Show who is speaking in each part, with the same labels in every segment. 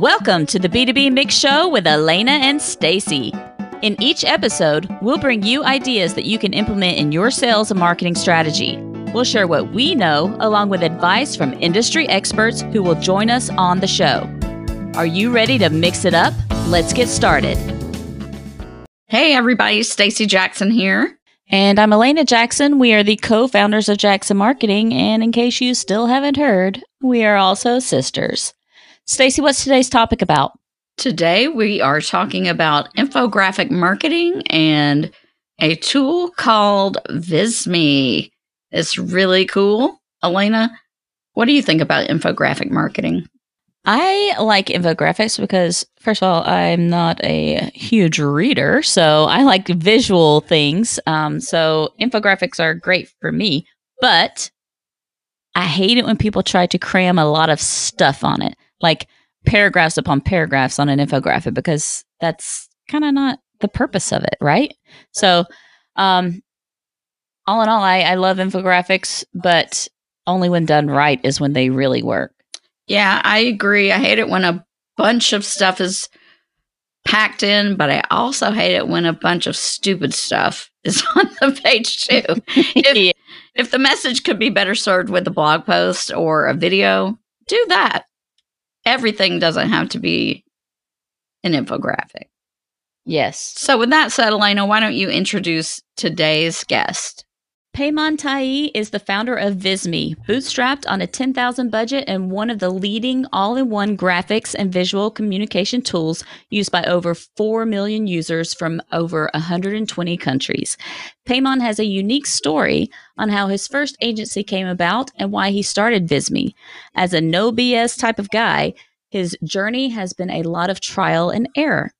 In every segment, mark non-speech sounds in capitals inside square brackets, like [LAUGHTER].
Speaker 1: Welcome to the B2B Mix Show with Alanna and Stacy. In each episode, we'll bring you ideas that you can implement in your sales and marketing strategy. We'll share what we know along with advice from industry experts who will join us on the show. Are you ready to mix it up? Let's get started.
Speaker 2: Hey everybody, Stacy Jackson here.
Speaker 1: And I'm Alanna Jackson. We are the co-founders of Jackson Marketing, and in case you still haven't heard, we are also sisters. Stacy, what's today's topic about?
Speaker 2: Today we are talking about infographic marketing and a tool called Visme. It's really cool. Alanna, what do you think about infographic marketing?
Speaker 1: I like infographics because, first of all, I'm not a huge reader, so I like visual things. Um, so infographics are great for me, but I hate it when people try to cram a lot of stuff on it, like paragraphs upon paragraphs on an infographic, because that's kind of not the purpose of it, right? So, um, all in all, I, I love infographics, but only when done right is when they really work.
Speaker 2: Yeah, I agree. I hate it when a bunch of stuff is packed in, but I also hate it when a bunch of stupid stuff [LAUGHS] is on the page too. [LAUGHS] if, yeah. if the message could be better served with a blog post or a video, do that. Everything doesn't have to be an infographic.
Speaker 1: Yes.
Speaker 2: So, with that said, Alanna, why don't you introduce today's guest?
Speaker 1: Payman Taei is the founder of Visme, bootstrapped on a 10,000 budget and one of the leading all-in-one graphics and visual communication tools used by over 4 million users from over 120 countries. Payman has a unique story on how his first agency came about and why he started Visme. As a no BS type of guy, his journey has been a lot of trial and error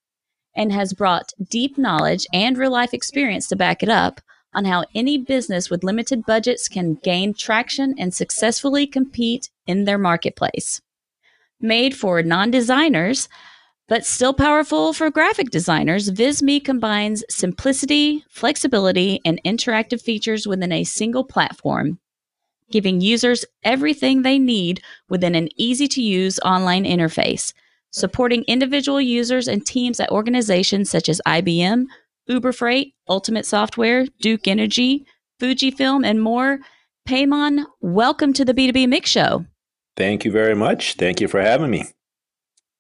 Speaker 1: and has brought deep knowledge and real life experience to back it up on how any business with limited budgets can gain traction and successfully compete in their marketplace. Made for non designers, but still powerful for graphic designers, Visme combines simplicity, flexibility, and interactive features within a single platform, giving users everything they need within an easy to use online interface, supporting individual users and teams at organizations such as IBM, Uber Freight, Ultimate Software, Duke Energy, Fujifilm, and more. Payman, welcome to the B2B Mix Show.
Speaker 3: Thank you very much. Thank you for having me.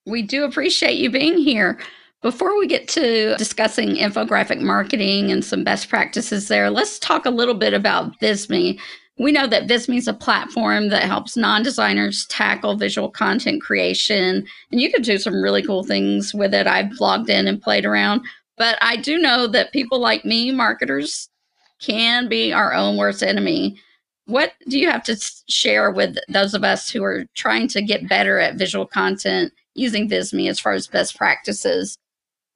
Speaker 2: We do appreciate you being here. Before we get to discussing infographic marketing and some best practices there, let's talk a little bit about Visme. We know that Visme is a platform that helps non designers tackle visual content creation, and you can do some really cool things with it. I've logged in and played around. But I do know that people like me, marketers, can be our own worst enemy. What do you have to share with those of us who are trying to get better at visual content using Visme as far as best practices?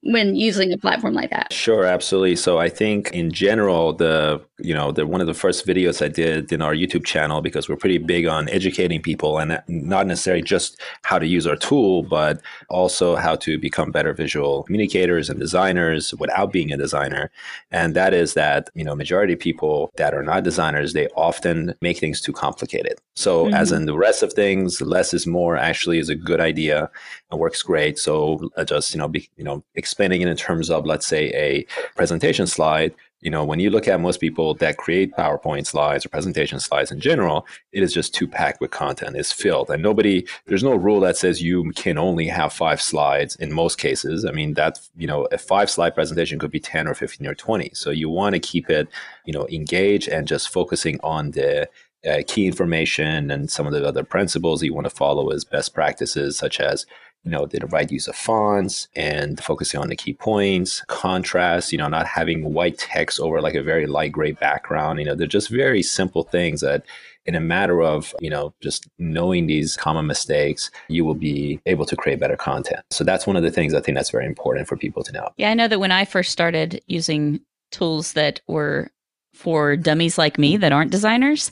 Speaker 2: When using a platform like that?
Speaker 3: Sure, absolutely. So I think in general, the you know the one of the first videos I did in our YouTube channel because we're pretty big on educating people and not necessarily just how to use our tool, but also how to become better visual communicators and designers without being a designer. And that is that you know majority of people that are not designers they often make things too complicated. So mm-hmm. as in the rest of things, less is more actually is a good idea and works great. So uh, just you know be, you know explaining it in terms of, let's say, a presentation slide, you know, when you look at most people that create PowerPoint slides or presentation slides in general, it is just too packed with content. It's filled. And nobody, there's no rule that says you can only have five slides in most cases. I mean, that, you know, a five slide presentation could be 10 or 15 or 20. So you want to keep it, you know, engaged and just focusing on the uh, key information and some of the other principles you want to follow as best practices, such as you know, the right use of fonts and focusing on the key points, contrast, you know, not having white text over like a very light gray background. You know, they're just very simple things that in a matter of, you know, just knowing these common mistakes, you will be able to create better content. So that's one of the things I think that's very important for people to know.
Speaker 1: Yeah, I know that when I first started using tools that were for dummies like me that aren't designers,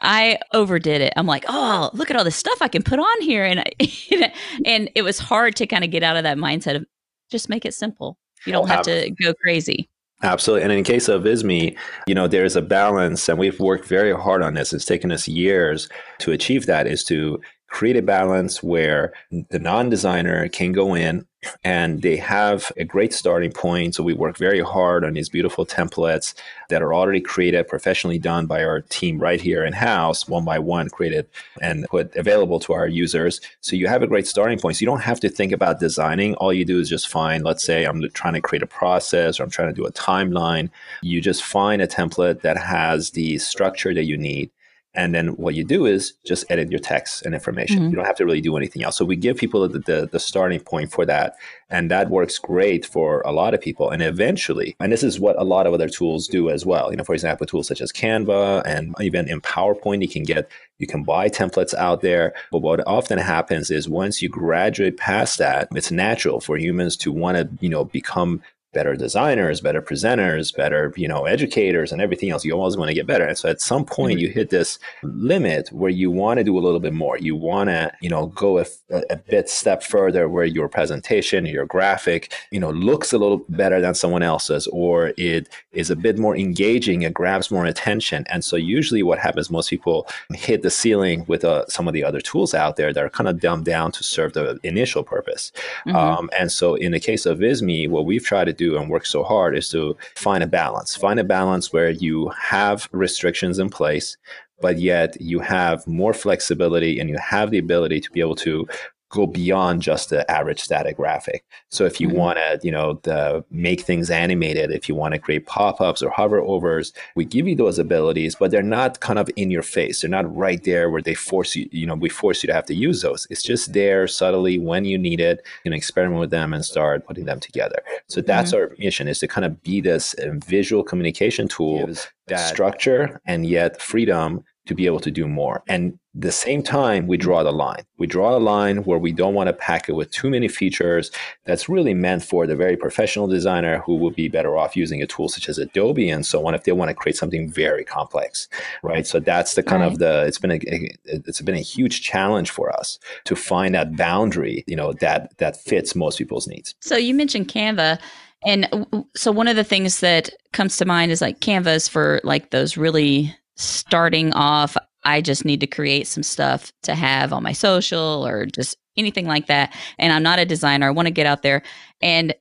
Speaker 1: I overdid it. I'm like, oh, look at all this stuff I can put on here, and I, [LAUGHS] and it was hard to kind of get out of that mindset of just make it simple. You don't have to go crazy.
Speaker 3: Absolutely. And in case of Visme, you know, there's a balance and we've worked very hard on this. It's taken us years to achieve that is to create a balance where the non-designer can go in and they have a great starting point. So we work very hard on these beautiful templates that are already created, professionally done by our team right here in house, one by one, created and put available to our users. So you have a great starting point. So you don't have to think about designing. All you do is just find, let's say I'm trying to create a process or I'm trying to do a timeline. You just find a template that has the structure that you need and then what you do is just edit your text and information. Mm-hmm. You don't have to really do anything else. So we give people the, the, the, starting point for that. And that works great for a lot of people. And eventually, and this is what a lot of other tools do as well. You know, for example, tools such as Canva and even in PowerPoint, you can get, you can buy templates out there. But what often happens is once you graduate past that, it's natural for humans to want to, you know, become better designers, better presenters, better, you know, educators and everything else. You always want to get better. And so at some point mm-hmm. you hit this limit where you want to do a little bit more. You want to, you know, go a, a, bit step further where your presentation, your graphic, you know, looks a little better than someone else's or it is a bit more engaging, it grabs more attention. And so usually what happens, most people hit the ceiling with uh, some of the other tools out there that are kind of dumbed down to serve the initial purpose. Mm-hmm. Um, and so in the case of Visme, what we've tried to do and work so hard is to find a balance. Find a balance where you have restrictions in place, but yet you have more flexibility and you have the ability to be able to go beyond just the average static graphic. So if you mm-hmm. want to, you know, the, make things animated, if you want to create pop-ups or hover overs, we give you those abilities, but they're not kind of in your face. They're not right there where they force you, you know, we force you to have to use those. It's just there subtly when you need it. You can experiment with them and start putting them together. So that's mm-hmm. our mission is to kind of be this uh, visual communication tool that structure and yet freedom to be able to do more. And the same time, we draw the line. We draw a line where we don't want to pack it with too many features that's really meant for the very professional designer who would be better off using a tool such as Adobe and so on if they want to create something very complex, right? So that's the kind right. of the, it's been a, it's been a huge challenge for us to find that boundary, you know, that, that fits most people's needs.
Speaker 1: So you mentioned Canva. And so one of the things that comes to mind is like Canva's for like those really starting off, I just need to create some stuff to have on my social or just anything like that. And I'm not a designer. I want to get out there. And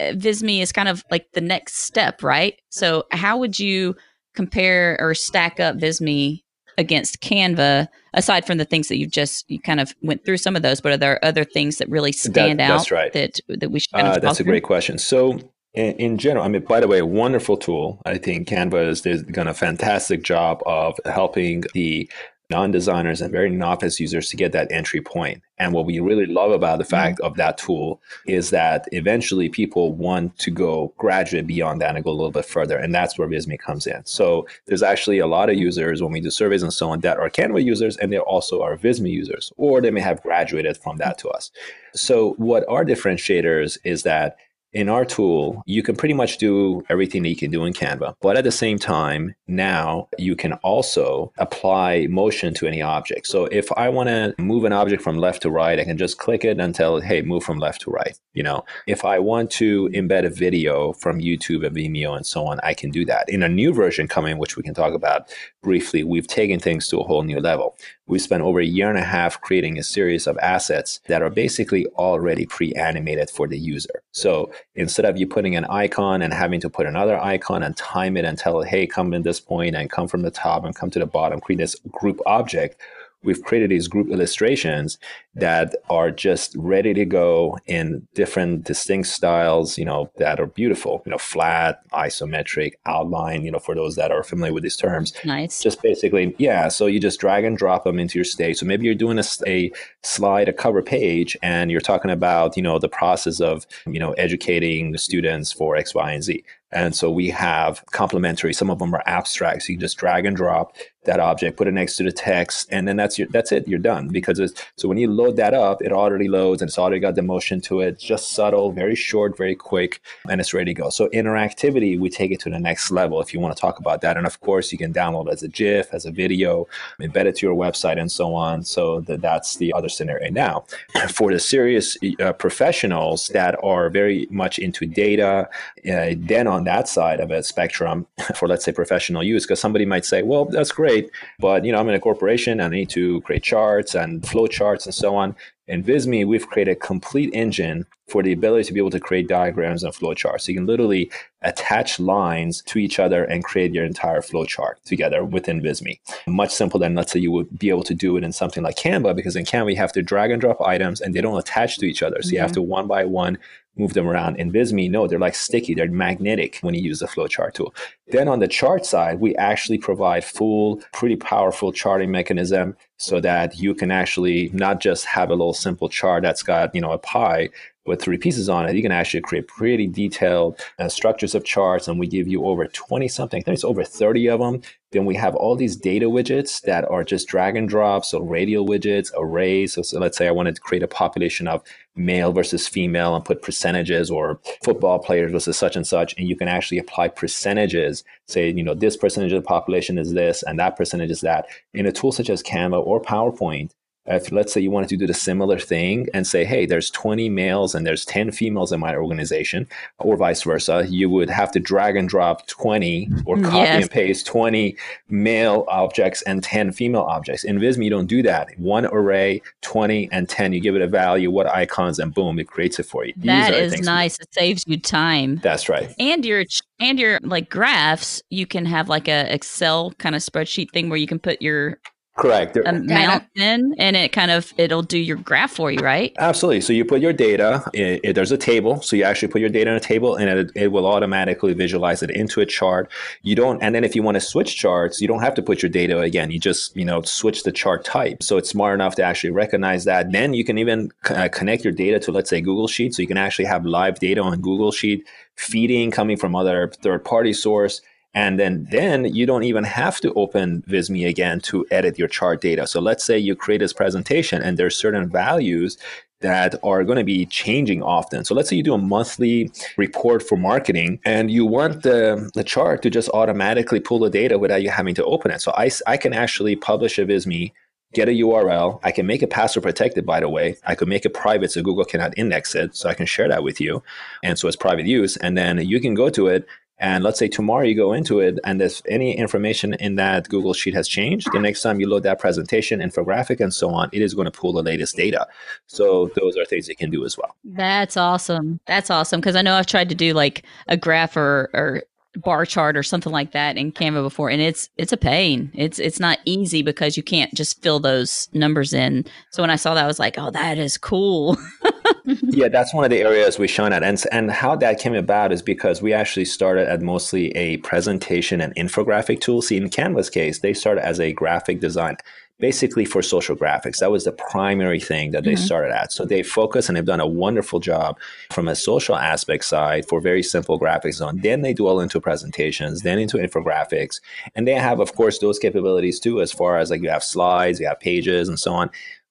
Speaker 1: uh, Visme is kind of like the next step, right? So, how would you compare or stack up Visme against Canva, aside from the things that you've just you kind of went through some of those, but are there other things that really stand
Speaker 3: that,
Speaker 1: out
Speaker 3: that's right.
Speaker 1: that that we should kind of uh,
Speaker 3: That's a
Speaker 1: through?
Speaker 3: great question. So in, in general, I mean, by the way, a wonderful tool. I think Canva has done a fantastic job of helping the non-designers and very novice users to get that entry point. And what we really love about the fact mm-hmm. of that tool is that eventually people want to go graduate beyond that and go a little bit further. And that's where Visme comes in. So there's actually a lot of users when we do surveys and so on that are Canva users and they also are Visme users, or they may have graduated from that to us. So what our differentiators is that in our tool, you can pretty much do everything that you can do in Canva. But at the same time, now you can also apply motion to any object. So if I want to move an object from left to right, I can just click it and tell it, hey, move from left to right. You know, if I want to embed a video from YouTube and Vimeo and so on, I can do that. In a new version coming, which we can talk about briefly, we've taken things to a whole new level. We spent over a year and a half creating a series of assets that are basically already pre-animated for the user. So instead of you putting an icon and having to put another icon and time it and tell it, hey, come in this point and come from the top and come to the bottom, create this group object, we've created these group illustrations that are just ready to go in different distinct styles, you know, that are beautiful, you know, flat, isometric, outline, you know, for those that are familiar with these terms.
Speaker 1: Nice.
Speaker 3: Just basically, yeah. So you just drag and drop them into your stage. So maybe you're doing a, a slide, a cover page, and you're talking about, you know, the process of, you know, educating the students for X, Y, and Z. And so we have complementary. Some of them are abstract. So you just drag and drop that object, put it next to the text, and then that's your that's it. You're done. Because it's, so when you load that up, it already loads and it's already got the motion to it. Just subtle, very short, very quick, and it's ready to go. So interactivity, we take it to the next level if you want to talk about that. And of course, you can download as a GIF, as a video, embed it to your website, and so on. So that, that's the other scenario. Now, [CLEARS THROAT] for the serious uh, professionals that are very much into data, uh, then on that side of a spectrum [CLEARS THROAT] for let's say professional use, because somebody might say, well, that's great great. But you know, I'm in a corporation. And I need to create charts and flow charts and so on. In Visme, we've created a complete engine for the ability to be able to create diagrams and flow charts. So you can literally attach lines to each other and create your entire flow chart together within Visme. Much simpler than, let's say, you would be able to do it in something like Canva, because in Canva, you have to drag and drop items and they don't attach to each other. So mm-hmm. you have mm-hmm. to one by one move them around. In Visme, no, they're like sticky, they're magnetic when you use the flowchart tool. Then on the chart side, we actually provide full, pretty powerful charting mechanism so that you can actually not just have a little simple chart that's got, you know, a pie, with three pieces on it, you can actually create pretty detailed uh, structures of charts. And we give you over 20 something, it's over 30 of them. Then we have all these data widgets that are just drag and drop. So radial widgets, arrays. So, so let's say I wanted to create a population of male versus female and put percentages or football players versus such and such. And you can actually apply percentages, say, you know, this percentage of the population is this and that percentage is that. In a tool such as Canva or PowerPoint, if let's say you wanted to do the similar thing and say, hey, there's 20 males and there's 10 females in my organization, or vice versa, you would have to drag and drop 20 or mm, copy yes. and paste 20 male objects and 10 female objects. In Visme, you don't do that. One array, 20 and 10, you give it a value, what icons, and boom, it creates it for you.
Speaker 1: That is nice. It saves you time.
Speaker 3: That's right.
Speaker 1: And your and your like graphs, you can have like a Excel kind of spreadsheet thing where you can put your
Speaker 3: Correct.
Speaker 1: Amount in, and it kind of it'll do your graph for you, right?
Speaker 3: Absolutely. So you put your data. It, it, there's a table, so you actually put your data in a table, and it, it will automatically visualize it into a chart. You don't, and then if you want to switch charts, you don't have to put your data again. You just you know switch the chart type. So it's smart enough to actually recognize that. Then you can even uh, connect your data to let's say Google Sheet, so you can actually have live data on Google Sheet feeding coming from other third party source and then, then you don't even have to open Visme again to edit your chart data. So let's say you create this presentation and there's certain values that are going to be changing often. So let's say you do a monthly report for marketing and you want the, the chart to just automatically pull the data without you having to open it. So I, I can actually publish a Visme get a URL. I can make it password protected, by the way. I could make it private so Google cannot index it. So I can share that with you. And so it's private use. And then you can go to it and let's say tomorrow you go into it and if any information in that Google Sheet has changed, the next time you load that presentation, infographic, and so on, it is going to pull the latest data. So those are things you can do as well.
Speaker 1: That's awesome. That's awesome. Because I know I've tried to do like a graph or, or bar chart or something like that in Canva before and it's it's a pain. It's it's not easy because you can't just fill those numbers in. So when I saw that I was like, "Oh, that is cool." [LAUGHS]
Speaker 3: yeah, that's one of the areas we shine at. And and how that came about is because we actually started at mostly a presentation and infographic tool. See, in Canva's case, they started as a graphic design basically for social graphics. That was the primary thing that they mm-hmm. started at. So they focus and they've done a wonderful job from a social aspect side for very simple graphics on. Then they dwell into presentations, then into infographics. And they have, of course, those capabilities too, as far as like you have slides, you have pages and so on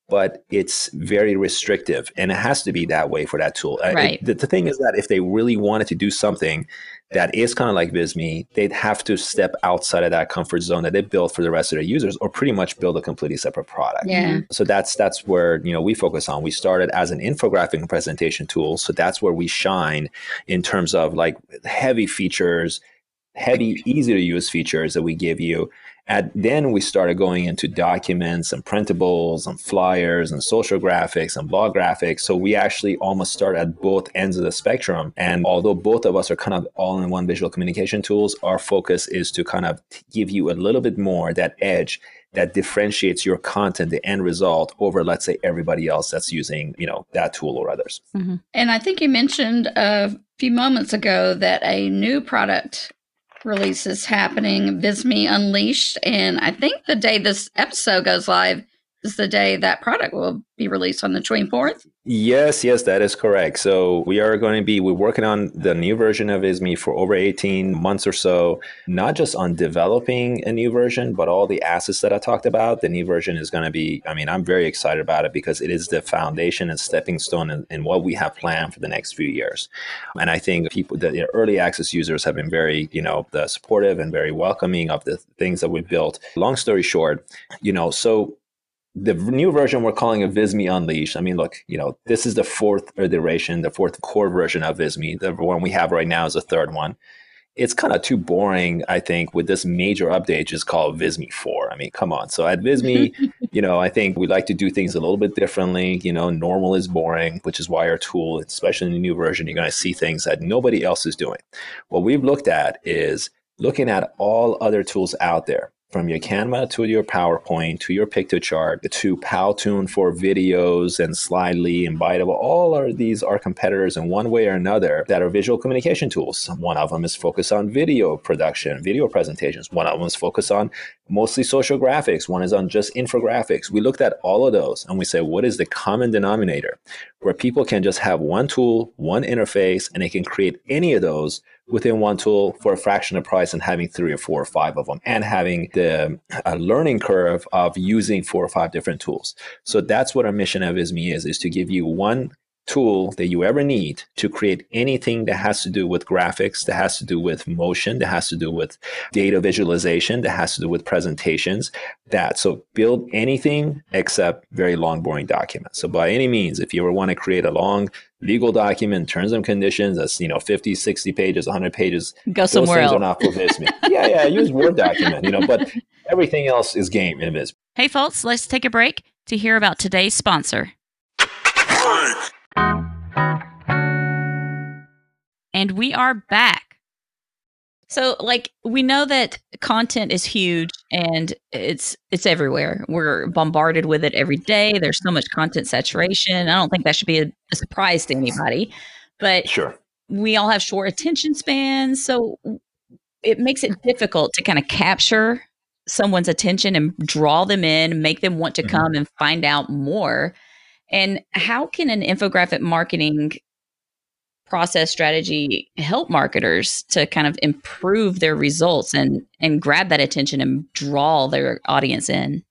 Speaker 3: but it's very restrictive and it has to be that way for that tool.
Speaker 1: Right.
Speaker 3: It, the, the, thing is that if they really wanted to do something that is kind of like Visme, they'd have to step outside of that comfort zone that they built for the rest of their users or pretty much build a completely separate product.
Speaker 1: Yeah. Mm-hmm.
Speaker 3: So that's that's where, you know, we focus on. We started as an infographic presentation tool, so that's where we shine in terms of like heavy features, heavy easy to use features that we give you at, then we started going into documents and printables and flyers and social graphics and blog graphics. So we actually almost start at both ends of the spectrum. And although both of us are kind of all in one visual communication tools, our focus is to kind of give you a little bit more that edge that differentiates your content, the end result over, let's say, everybody else that's using, you know, that tool or others.
Speaker 2: Mm-hmm. And I think you mentioned a few moments ago that a new product releases happening Visme Unleashed. And I think the day this episode goes live is the day that product will be released on the 24th.
Speaker 3: Yes, yes, that is correct. So we are going to be we're working on the new version of Visme for over 18 months or so, not just on developing a new version, but all the assets that I talked about. The new version is going to be, I mean, I'm very excited about it because it is the foundation and stepping stone in, in what we have planned for the next few years. And I think people, the early access users have been very, you know, supportive and very welcoming of the things that we built. Long story short, you know, so the new version we're calling it Visme Unleashed. I mean, look, you know, this is the fourth iteration, the fourth core version of Visme. The one we have right now is the third one. it's kind of too boring, I think, with this major update just called Visme 4. I mean, come on. So at Visme, [LAUGHS] you know, I think we like to do things a little bit differently. You know, normal is boring, which is why our tool, especially in the new version, you're going to see things that nobody else is doing. What we've looked at is looking at all other tools out there from your Canva to your PowerPoint to your Piktochart to Powtoon for videos and Slidely and Biteable. All of these are competitors in one way or another that are visual communication tools. One of them is focused on video production, video presentations. One of them is focused on mostly social graphics. One is on just infographics. We looked at all of those and we said, what is the common denominator where people can just have one tool, one interface, and they can create any of those within one tool for a fraction of price and having three or four or five of them and having the uh, learning curve of using four or five different tools. So that's what our mission of Visme is, is to give you one tool that you ever need to create anything that has to do with graphics, that has to do with motion, that has to do with data visualization, that has to do with presentations. That so build anything except very long, boring documents. So by any means, if you ever want to create a long legal document, terms and conditions, that's you know 50, 60 pages, 100 pages,
Speaker 1: go somewhere else.
Speaker 3: Are not for Visme. [LAUGHS] yeah, yeah, use Word document, you know, but everything else is game in Visme.
Speaker 1: Hey, folks, let's take a break to hear about today's sponsor. And we are back. So like we know that content is huge and it's it's everywhere. We're bombarded with it every day. There's so much content saturation. I don't think that should be a, a surprise to anybody. But
Speaker 3: sure.
Speaker 1: We all have short attention spans, so it makes it difficult to kind of capture someone's attention and draw them in, make them want to mm-hmm. come and find out more. And how can an infographic marketing process strategy help marketers to kind of improve their results and and grab that attention and draw their audience in?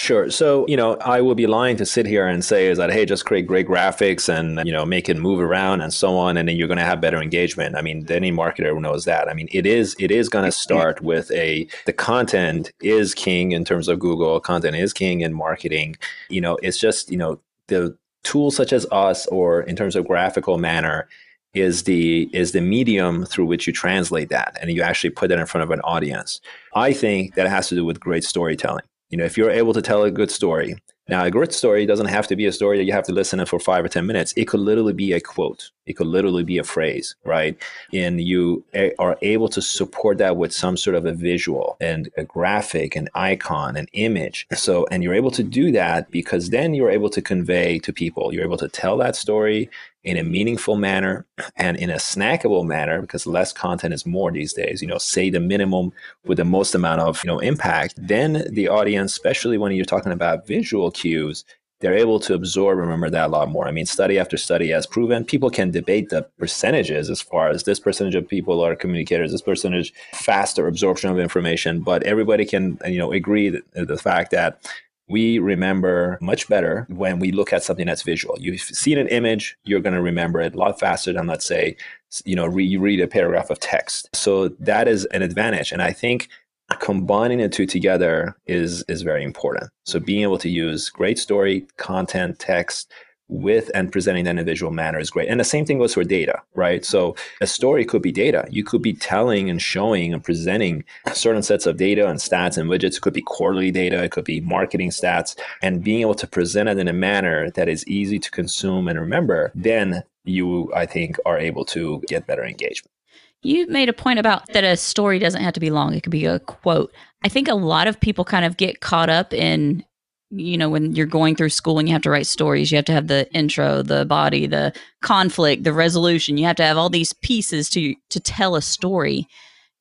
Speaker 3: Sure. So, you know, I will be lying to sit here and say is that, hey, just create great graphics and, you know, make it move around and so on, and then you're going to have better engagement. I mean, any marketer knows that. I mean, it is it is going [LAUGHS] to start with a the content is king in terms of Google. Content is king in marketing. You know, it's just you know the tools such as us or in terms of graphical manner is the is the medium through which you translate that and you actually put that in front of an audience. I think that has to do with great storytelling. You know if you're able to tell a good story now, a great story doesn't have to be a story that you have to listen to for five or 10 minutes. It could literally be a quote. It could literally be a phrase, right? And you are able to support that with some sort of a visual and a graphic, an icon, an image. So, and you're able to do that because then you're able to convey to people, you're able to tell that story in a meaningful manner and in a snackable manner because less content is more these days you know say the minimum with the most amount of you know impact then the audience especially when you're talking about visual cues they're able to absorb remember that a lot more. I mean study after study has proven people can debate the percentages as far as this percentage of people are communicators this percentage faster absorption of information but everybody can you know agree that the fact that we remember much better when we look at something that's visual. You've seen an image, you're going to remember it a lot faster than, let's say, you know, re- you read a paragraph of text. So that is an advantage. And I think combining the two together is is very important. So being able to use great story, content, text, with and presenting that in a visual manner is great. And the same thing goes for data, right? So a story could be data. You could be telling and showing and presenting certain sets of data and stats and widgets. It could be quarterly data, it could be marketing stats, and being able to present it in a manner that is easy to consume and remember, then you, I think, are able to get better engagement.
Speaker 1: You made a point about that a story doesn't have to be long, it could be a quote. I think a lot of people kind of get caught up in you know when you're going through school and you have to write stories you have to have the intro the body the conflict the resolution. You have to have all these pieces to to tell a story.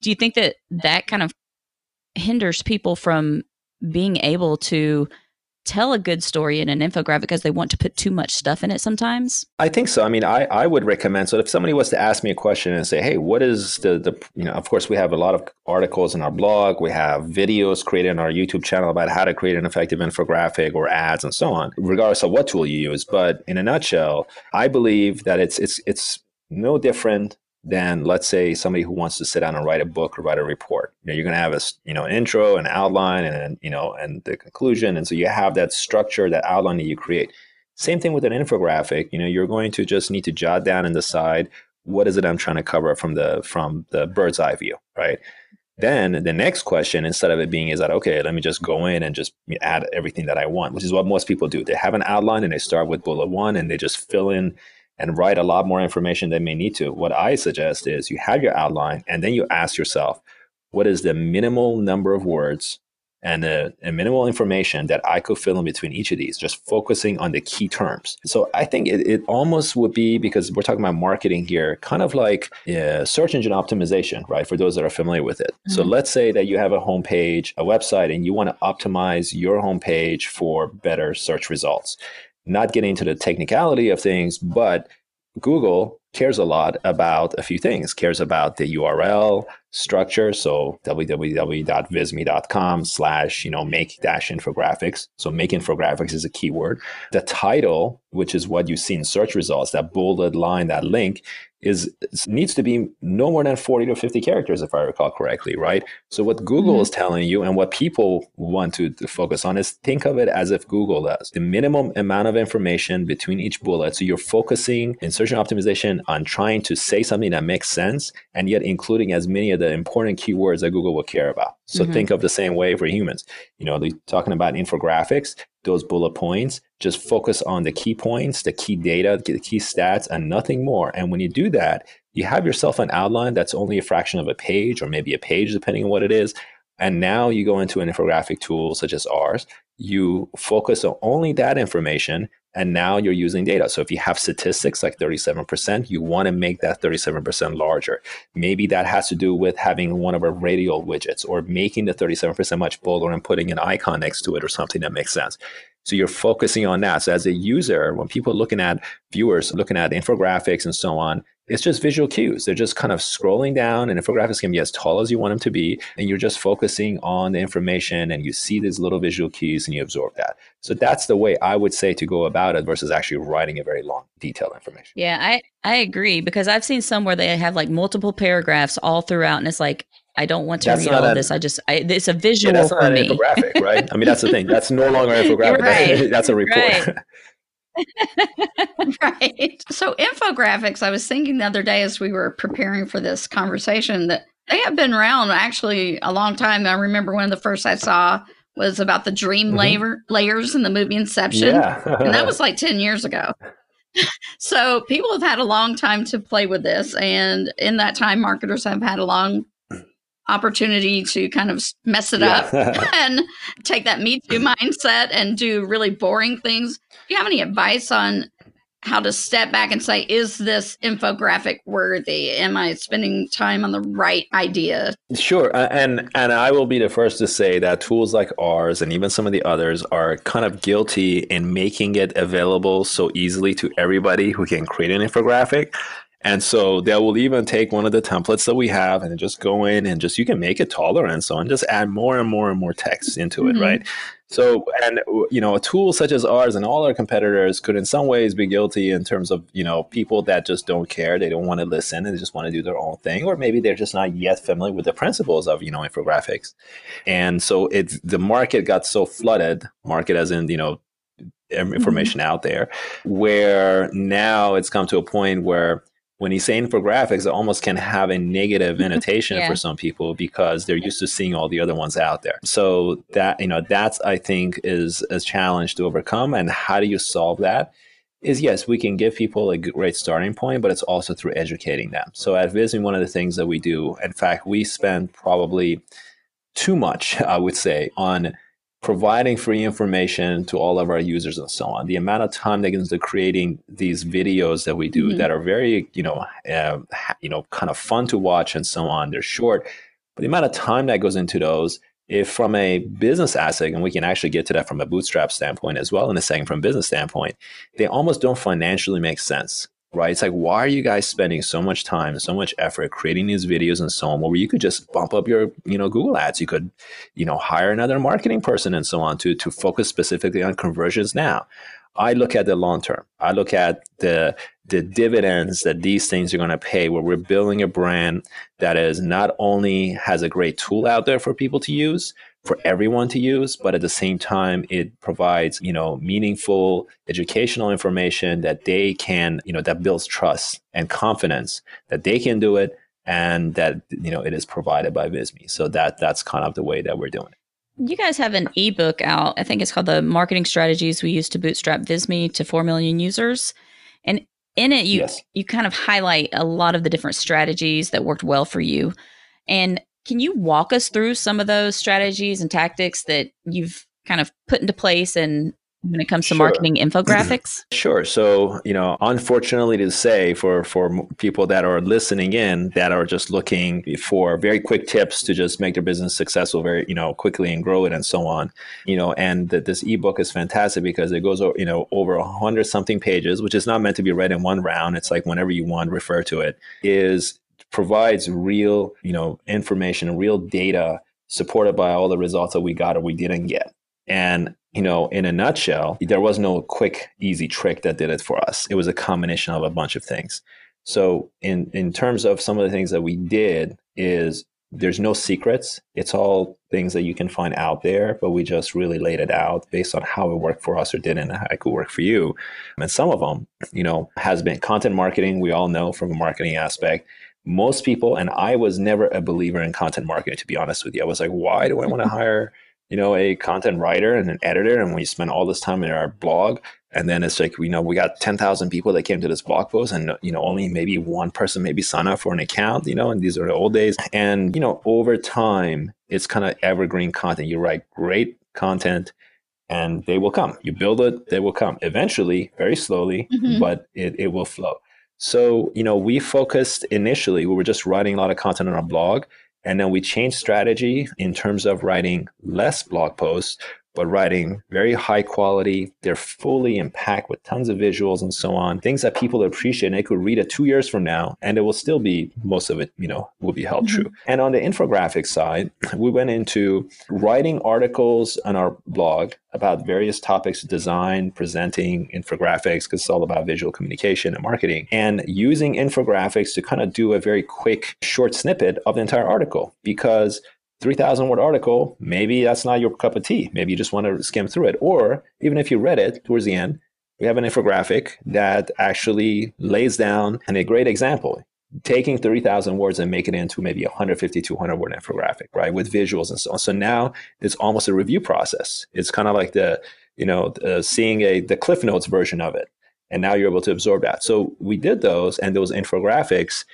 Speaker 1: Do you think that that kind of hinders people from being able to tell a good story in an infographic because they want to put too much stuff in it sometimes?
Speaker 3: I think so. I mean, I, I would recommend so if somebody was to ask me a question and say, hey, what is the, the, you know, of course, we have a lot of articles in our blog, we have videos created on our YouTube channel about how to create an effective infographic or ads and so on, regardless of what tool you use. But in a nutshell, I believe that it's, it's, it's no different than let's say somebody who wants to sit down and write a book or write a report. You know, you're going to have a you know an intro, an outline, and you know and the conclusion, and so you have that structure, that outline that you create. Same thing with an infographic. You know, you're going to just need to jot down and decide what is it I'm trying to cover from the from the bird's eye view, right? Then the next question, instead of it being, is that okay? Let me just go in and just add everything that I want, which is what most people do. They have an outline and they start with bullet one and they just fill in and write a lot more information than may need to. What I suggest is you have your outline and then you ask yourself, what is the minimal number of words and a, a, minimal information that I could fill in between each of these, just focusing on the key terms. So I think it, it almost would be because we're talking about marketing here, kind of like uh, search engine optimization, right? For those that are familiar with it. Mm-hmm. So let's say that you have a homepage, a website, and you want to optimize your homepage for better search results. Not getting into the technicality of things, but Google cares a lot about a few things, cares about the URL structure. So www.visme.com slash, you know, make dash infographics. So make infographics is a keyword. The title, which is what you see in search results, that bolded line, that link is needs to be no more than 40 to 50 characters if i recall correctly right so what google mm-hmm. is telling you and what people want to, to, focus on is think of it as if google does the minimum amount of information between each bullet so you're focusing in search and optimization on trying to say something that makes sense and yet including as many of the important keywords that google will care about so mm-hmm. think of the same way for humans you know talking about infographics those bullet points. Just focus on the key points, the key data, the key stats, and nothing more. And when you do that, you have yourself an outline that's only a fraction of a page or maybe a page, depending on what it is. And now you go into an infographic tool such as ours, you focus on only that information and now you're using data. So if you have statistics like 37%, you want to make that 37% larger. Maybe that has to do with having one of our radial widgets or making the 37% much bolder and putting an icon next to it or something that makes sense. So you're focusing on that. So as a user, when people looking at viewers, looking at infographics and so on, it's just visual cues. They're just kind of scrolling down, and infographics can be as tall as you want them to be, and you're just focusing on the information, and you see these little visual cues, and you absorb that. So that's the way I would say to go about it versus actually writing a very long, detailed information.
Speaker 1: Yeah, I I agree because I've seen some where they have like multiple paragraphs all throughout, and it's like I don't want to that's read all of this. I just, I, it's a visual yeah, that's for
Speaker 3: not
Speaker 1: me.
Speaker 3: An infographic, right? I mean, that's the thing. [LAUGHS] That's no longer an infographic. Right. [LAUGHS] That's, a report.
Speaker 2: Right. [LAUGHS] right. So infographics, I was thinking the other day as we were preparing for this conversation that they have been around actually a long time. I remember one of the first I saw was about the dream mm-hmm. layer layers in the movie Inception. Yeah. and that was like 10 years ago. [LAUGHS] so people have had a long time to play with this. And in that time, marketers have had a long opportunity to kind of mess it yeah. up [LAUGHS] and take that me too mindset and do really boring things. Do you have any advice on how to step back and say, is this infographic worthy? Am I spending time on the right idea?
Speaker 3: Sure, and and I will be the first to say that tools like ours and even some of the others are kind of guilty in making it available so easily to everybody who can create an infographic. And so they will even take one of the templates that we have and just go in and just you can make it taller and so on, just add more and more and more text into it, mm-hmm. right? So, and you know, a tool such as ours and all our competitors could in some ways be guilty in terms of, you know, people that just don't care, they don't want to listen and they just want to do their own thing, or maybe they're just not yet familiar with the principles of, you know, infographics. And so it's the market got so flooded, market as in, you know, mm-hmm. information mm-hmm. out there, where now it's come to a point where when you say infographics, it almost can have a negative [LAUGHS] annotation yeah. for some people because they're used to seeing all the other ones out there. So that, you know, that's, I think is a challenge to overcome. And how do you solve that? Is yes, we can give people a great starting point, but it's also through educating them. So at Visme, one of the things that we do, in fact, we spend probably too much, [LAUGHS] I would say, on providing free information to all of our users and so on. The amount of time that goes into creating these videos that we do mm-hmm. that are very, you know, uh, you know, kind of fun to watch and so on. They're short, but the amount of time that goes into those, if from a business asset, and we can actually get to that from a bootstrap standpoint as well in a second from a business standpoint, they almost don't financially make sense right? It's like, why are you guys spending so much time so much effort creating these videos and so on, where you could just bump up your, you know, Google ads. You could, you know, hire another marketing person and so on to to focus specifically on conversions now. I look at the long term. I look at the the dividends that these things are going to pay where we're building a brand that is not only has a great tool out there for people to use, for everyone to use, but at the same time, it provides, you know, meaningful educational information that they can, you know, that builds trust and confidence that they can do it and that, you know, it is provided by Visme. So that that's kind of the way that we're doing it.
Speaker 1: You guys have an ebook out. I think it's called The Marketing Strategies We Use to Bootstrap Visme to 4 million users. In it you yes. you kind of highlight a lot of the different strategies that worked well for you. And can you walk us through some of those strategies and tactics that you've kind of put into place and when it comes to sure. marketing infographics? [CLEARS THROAT]
Speaker 3: Sure. So, you know, unfortunately to say for for people that are listening in that are just looking for very quick tips to just make their business successful very, you know, quickly and grow it and so on. You know, and that this ebook is fantastic because it goes, over, you know, over a hundred something pages, which is not meant to be read in one round. It's like whenever you want, refer to it. Is provides real, you know, information, real data supported by all the results that we got or we didn't get. And, you know, in a nutshell, there was no quick, easy trick that did it for us. It was a combination of a bunch of things. So in in terms of some of the things that we did is there's no secrets. It's all things that you can find out there, but we just really laid it out based on how it worked for us or didn't how it could work for you. And some of them, you know, has been content marketing. We all know from a marketing aspect most people, and I was never a believer in content marketing, to be honest with you. I was like, why do I want to hire, you know, a content writer and an editor? And we spend all this time in our blog. And then it's like, you know, we got 10,000 people that came to this blog post and, you know, only maybe one person maybe sign up for an account, you know, and these are the old days. And, you know, over time, it's kind of evergreen content. You write great content and they will come. You build it, they will come eventually, very slowly, mm-hmm. but it, it will flow. So, you know, we focused initially, we were just writing a lot of content on our blog. And then we changed strategy in terms of writing less blog posts, but writing very high quality. They're fully impacted with tons of visuals and so on, things that people appreciate. And they could read it two years from now, and it will still be most of it, you know, will be held mm-hmm. true. And on the infographic side, we went into writing articles on our blog about various topics design, presenting, infographics, because it's all about visual communication and marketing, and using infographics to kind of do a very quick, short snippet of the entire article. Because 3,000 word article, maybe that's not your cup of tea. Maybe you just want to skim through it. Or even if you read it towards the end, we have an infographic that actually lays down and a great example taking 30,000 words and making it into maybe 150, 200 word infographic, right? With visuals and so on. So now it's almost a review process. It's kind of like the, you know, uh, seeing a, the Cliff Notes version of it. And now you're able to absorb that. So we did those and those infographics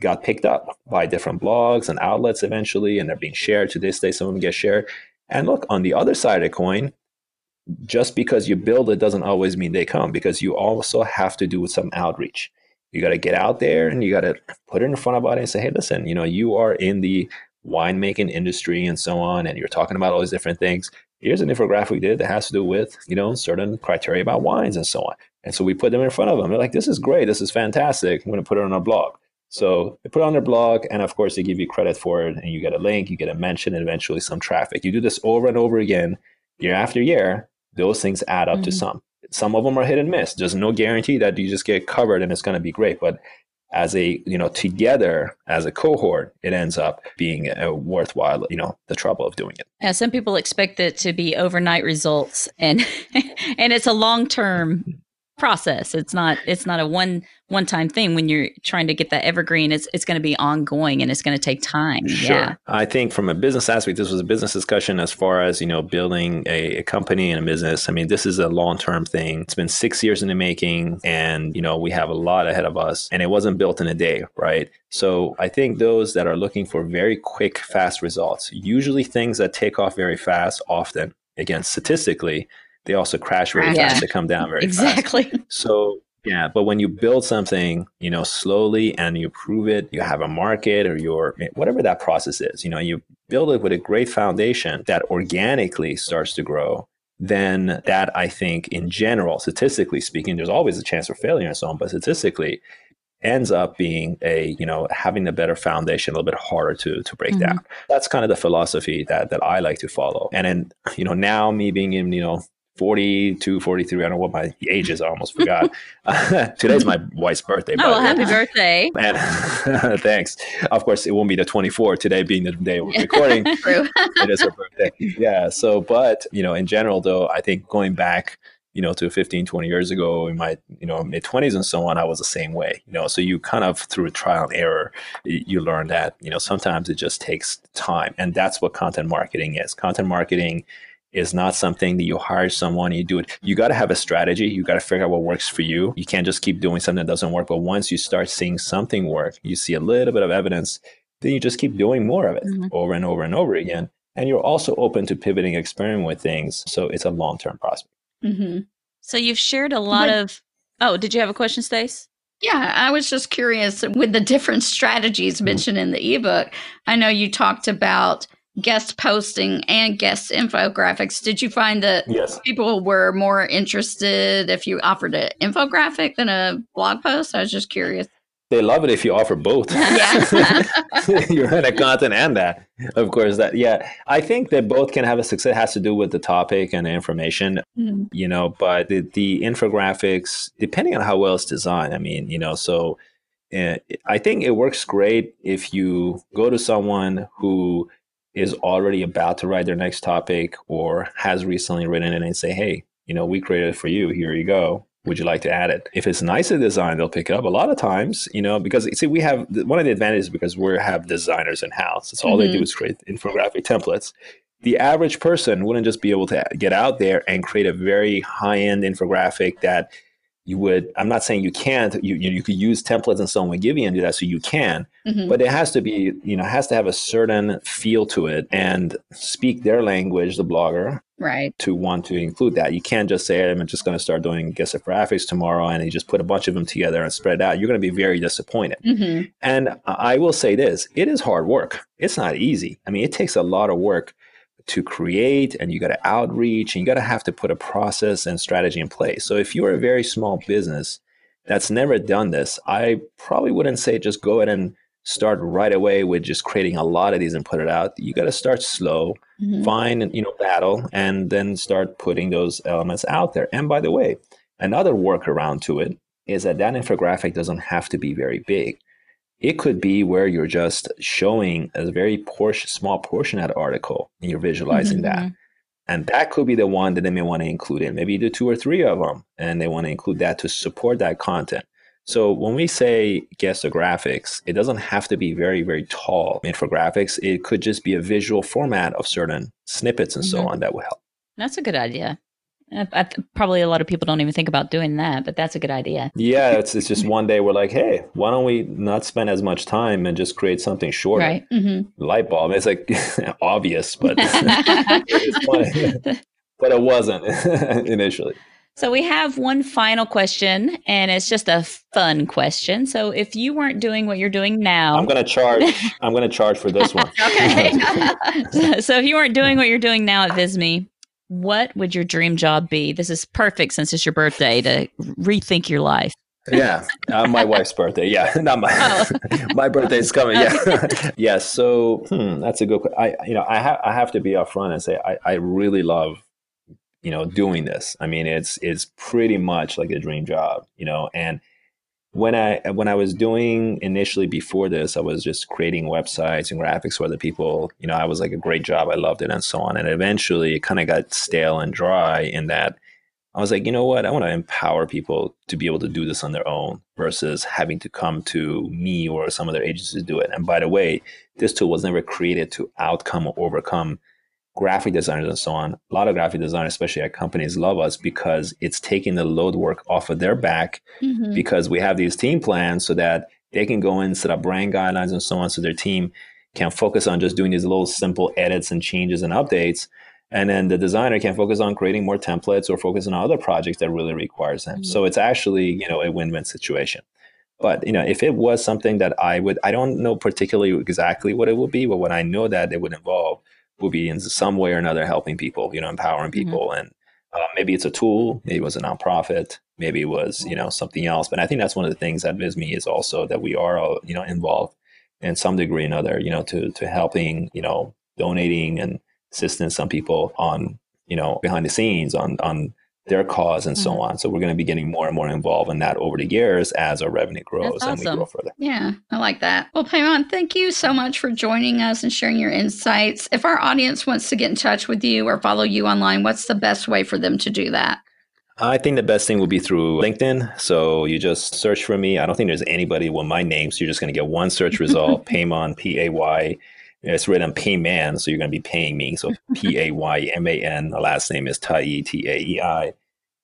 Speaker 3: got picked up by different blogs and outlets eventually, and they're being shared to this day. Some of them get shared. And look, on the other side of the coin, just because you build it doesn't always mean they come because you also have to do with some outreach. You got to get out there and you got to put it in front of audience and say, hey, listen, you know, you are in the winemaking industry and so on, and you're talking about all these different things. Here's an infographic we did that has to do with, you know, certain criteria about wines and so on. And so we put them in front of them. They're like, this is great. This is fantastic. I'm going to put it on our blog. So they put it on their blog, and of course, they give you credit for it, and you get a link, you get a mention, and eventually some traffic. You do this over and over again, year after year. Those things add up mm-hmm. to some. Some of them are hit and miss. There's no guarantee that you just get covered and it's going to be great. But as a you know together as a cohort it ends up being a worthwhile you know the trouble of doing it
Speaker 1: yeah some people expect it to be overnight results and [LAUGHS] and it's a long term process. It's not it's not a one one time thing when you're trying to get that evergreen. It's it's going to be ongoing and it's going to take time. Sure. Yeah.
Speaker 3: I think from a business aspect, this was a business discussion as far as you know building a, a company and a business. I mean, this is a long term thing. It's been six years in the making, and you know we have a lot ahead of us, and it wasn't built in a day, right? So I think those that are looking for very quick, fast results, usually things that take off very fast, often again statistically they also crash very yeah. fast. They come down very
Speaker 1: exactly.
Speaker 3: fast. Exactly. [LAUGHS] So yeah, but when you build something, you know, slowly and you prove it, you have a market or your whatever that process is, you know, you build it with a great foundation that organically starts to grow. Then that I think in general, statistically speaking, there's always a chance for failure and so on, but statistically ends up being a you know having a better foundation a little bit harder to to break mm-hmm. down that's kind of the philosophy that that i like to follow and then you know now me being in you know 42, 43. I don't know what my age is. I almost forgot. [LAUGHS] Today's my wife's birthday.
Speaker 1: Oh, well, happy birthday.
Speaker 3: And [LAUGHS] thanks. Of course, it won't be the 24 today being the day we're [LAUGHS] recording.
Speaker 2: True.
Speaker 3: it is her birthday. Yeah. So, but, you know, in general, though, I think going back, you know, to 15, 20 years ago in my, you know, mid 20s and so on, I was the same way, you know. So you kind of through trial and error, you learn that, you know, sometimes it just takes time. And that's what content marketing is. Content marketing is not something that you hire someone, you do it. You got to have a strategy. You got to figure out what works for you. You can't just keep doing something that doesn't work. But once you start seeing something work, you see a little bit of evidence, then you just keep doing more of it mm-hmm. over and over and over again. And you're also open to pivoting, experimenting with things. So it's a long term prospect.
Speaker 1: Mm-hmm. So you've shared a lot but, of. Oh, did you have a question, Stace?
Speaker 2: Yeah, I was just curious with the different strategies mm-hmm. mentioned mm-hmm. in the ebook. I know you talked about guest posting and guest infographics. Did you find that
Speaker 3: yes.
Speaker 2: people were more interested if you offered an infographic than a blog post? I was just curious.
Speaker 3: They love it if you offer both. [LAUGHS] Yeah. [LAUGHS] You're in a content and that. Of course, that yeah. I think that both can have a success. It has to do with the topic and the information, mm-hmm. you know, but the, the infographics, depending on how well it's designed, I mean, you know, so uh, I think it works great if you go to someone who is already about to write their next topic or has recently written it and say, hey, you know, we created it for you. Here you go. Would you like to add it? If it's nicely designed, they'll pick it up. A lot of times, you know, because see, we have one of the advantages because we have designers in house. It's all mm-hmm. they do mm-hmm. is create infographic templates. The average person wouldn't just be able to get out there and create a very high end infographic that you would i'm not saying you can't you, you, you could use templates and so on you and do that so you can mm-hmm. but it has to be you know has to have a certain feel to it and speak their language the blogger
Speaker 2: right.
Speaker 3: to want to include that. You can't just say i'm just going to start doing guest graphics tomorrow and you just put a bunch of them together and spread it out. You're going to be very disappointed. Mm-hmm. and i will say this it is hard work. It's not easy. I mean it takes a lot of work to create and you got to outreach and you got to have to put a process and strategy in place. So if you're a very small business that's never done this, I probably wouldn't say just go ahead and start right away with just creating a lot of these and put it out. You got to start slow, mm-hmm. find, you know, battle and then start putting those elements out there. And by the way, another workaround to it is that that infographic doesn't have to be very big. It could be where you're just showing a very portion, small portion of that article and you're visualizing mm-hmm. that. And that could be the one that they may want to include in. Maybe do two or three of them and they want to include that to support that content. So when we say guest graphics, it doesn't have to be very, very tall infographics. It could just be a visual format of certain snippets and mm-hmm. so on that will help.
Speaker 1: That's a good idea. I, probably a lot of people don't even think about doing that, but that's a good idea.
Speaker 3: Yeah, [LAUGHS] it's it's just one day we're like, hey, why don't we not spend as much time and just create something shorter?
Speaker 1: Right. Mm-hmm.
Speaker 3: Light bulb. It's like [LAUGHS] obvious, but [LAUGHS] it's but it wasn't initially.
Speaker 1: So we have one final question, and it's just a fun question. So if you weren't doing what you're doing now,
Speaker 3: I'm going to charge. I'm going to charge for this one.
Speaker 1: okay. so if you weren't doing what you're doing now at Visme, what would your dream job be? This is perfect since it's your birthday to rethink your life.
Speaker 3: yeah, uh, my wife's birthday. Yeah, [LAUGHS] not my oh. [LAUGHS] my birthday's coming. Yeah, [LAUGHS] yeah. So hmm, that's a good. I you know I have I have to be upfront and say I I really love you know doing this. I mean it's it's pretty much like a dream job. You know, and when I when I was doing initially before this, I was just creating websites and graphics for other people. You know, I was like a great job. I loved it and so on. And eventually, it kind of got stale and dry in that I was like, you know what? I want to empower people to be able to do this on their own versus having to come to me or some other agency to do it. And by the way, this tool was never created to outcome or overcome graphic designers and so on, a lot of graphic designers, especially at companies, love us because it's taking the load work off of their back mm-hmm. because we have these team plans so that they can go in, set up brand guidelines and so on so their team can focus on just doing these little simple edits and changes and updates. And then the designer can focus on creating more templates or focus on other projects that really requires them. Mm-hmm. So it's actually, you know, a win-win situation. But you know, if it was something that I would, I don't know particularly exactly what it would be, but what I know that it would involve will be in some way or another helping people, you know, empowering mm-hmm. people. Mm-hmm. And uh, maybe it's a tool, maybe it was a nonprofit, maybe it was, you know, something else. But I think that's one of the things that Visme is also that we are, all, you know, involved in some degree or another, you know, to, to helping, you know, donating and assisting some people on you know, behind the scenes on on their cause and so
Speaker 1: Mhm.
Speaker 3: on. So we're going to be getting more and more involved in that over the years as our revenue grows and we
Speaker 1: awesome.
Speaker 3: grow further.
Speaker 2: Yeah, I like that. Well, Payman, thank you so much for joining us and sharing your insights. If our audience wants to get in touch with you or follow you online, what's the best way for them to do that?
Speaker 3: I think the best thing would be through LinkedIn. So you just search for me. I don't think there's anybody with my name. So you're just going to get one search [LAUGHS] result, Payman, P A Y. It's written on Payman, so you're going to be paying me. So [LAUGHS] P A Y M A N. The last name is Taei, T A E I.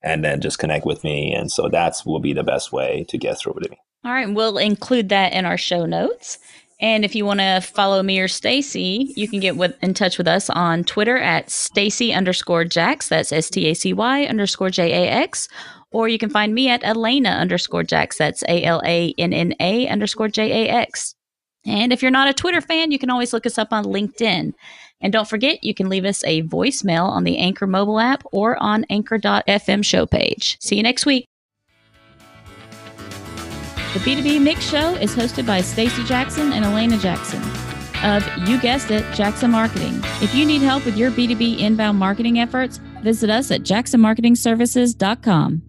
Speaker 3: And then just connect with me. And so that's will be the best way to get through to me.
Speaker 1: All right, we'll include that in our show notes. And if you want to follow me or Stacy, you can get with, in touch with us on Twitter at Stacy underscore Jax. That's S T A C Y underscore J A X. Or you can find me at Alanna underscore Jax. That's A L A N N A underscore J A X. And if you're not a Twitter fan, you can always look us up on LinkedIn. And don't forget, you can leave us a voicemail on the Anchor mobile app or on anchor.fm show page. See you next week. The B2B Mix Show is hosted by Stacy Jackson and Alanna Jackson of, you guessed it, Jackson Marketing. If you need help with your B2B inbound marketing efforts, visit us at jacksonmarketingservices.com.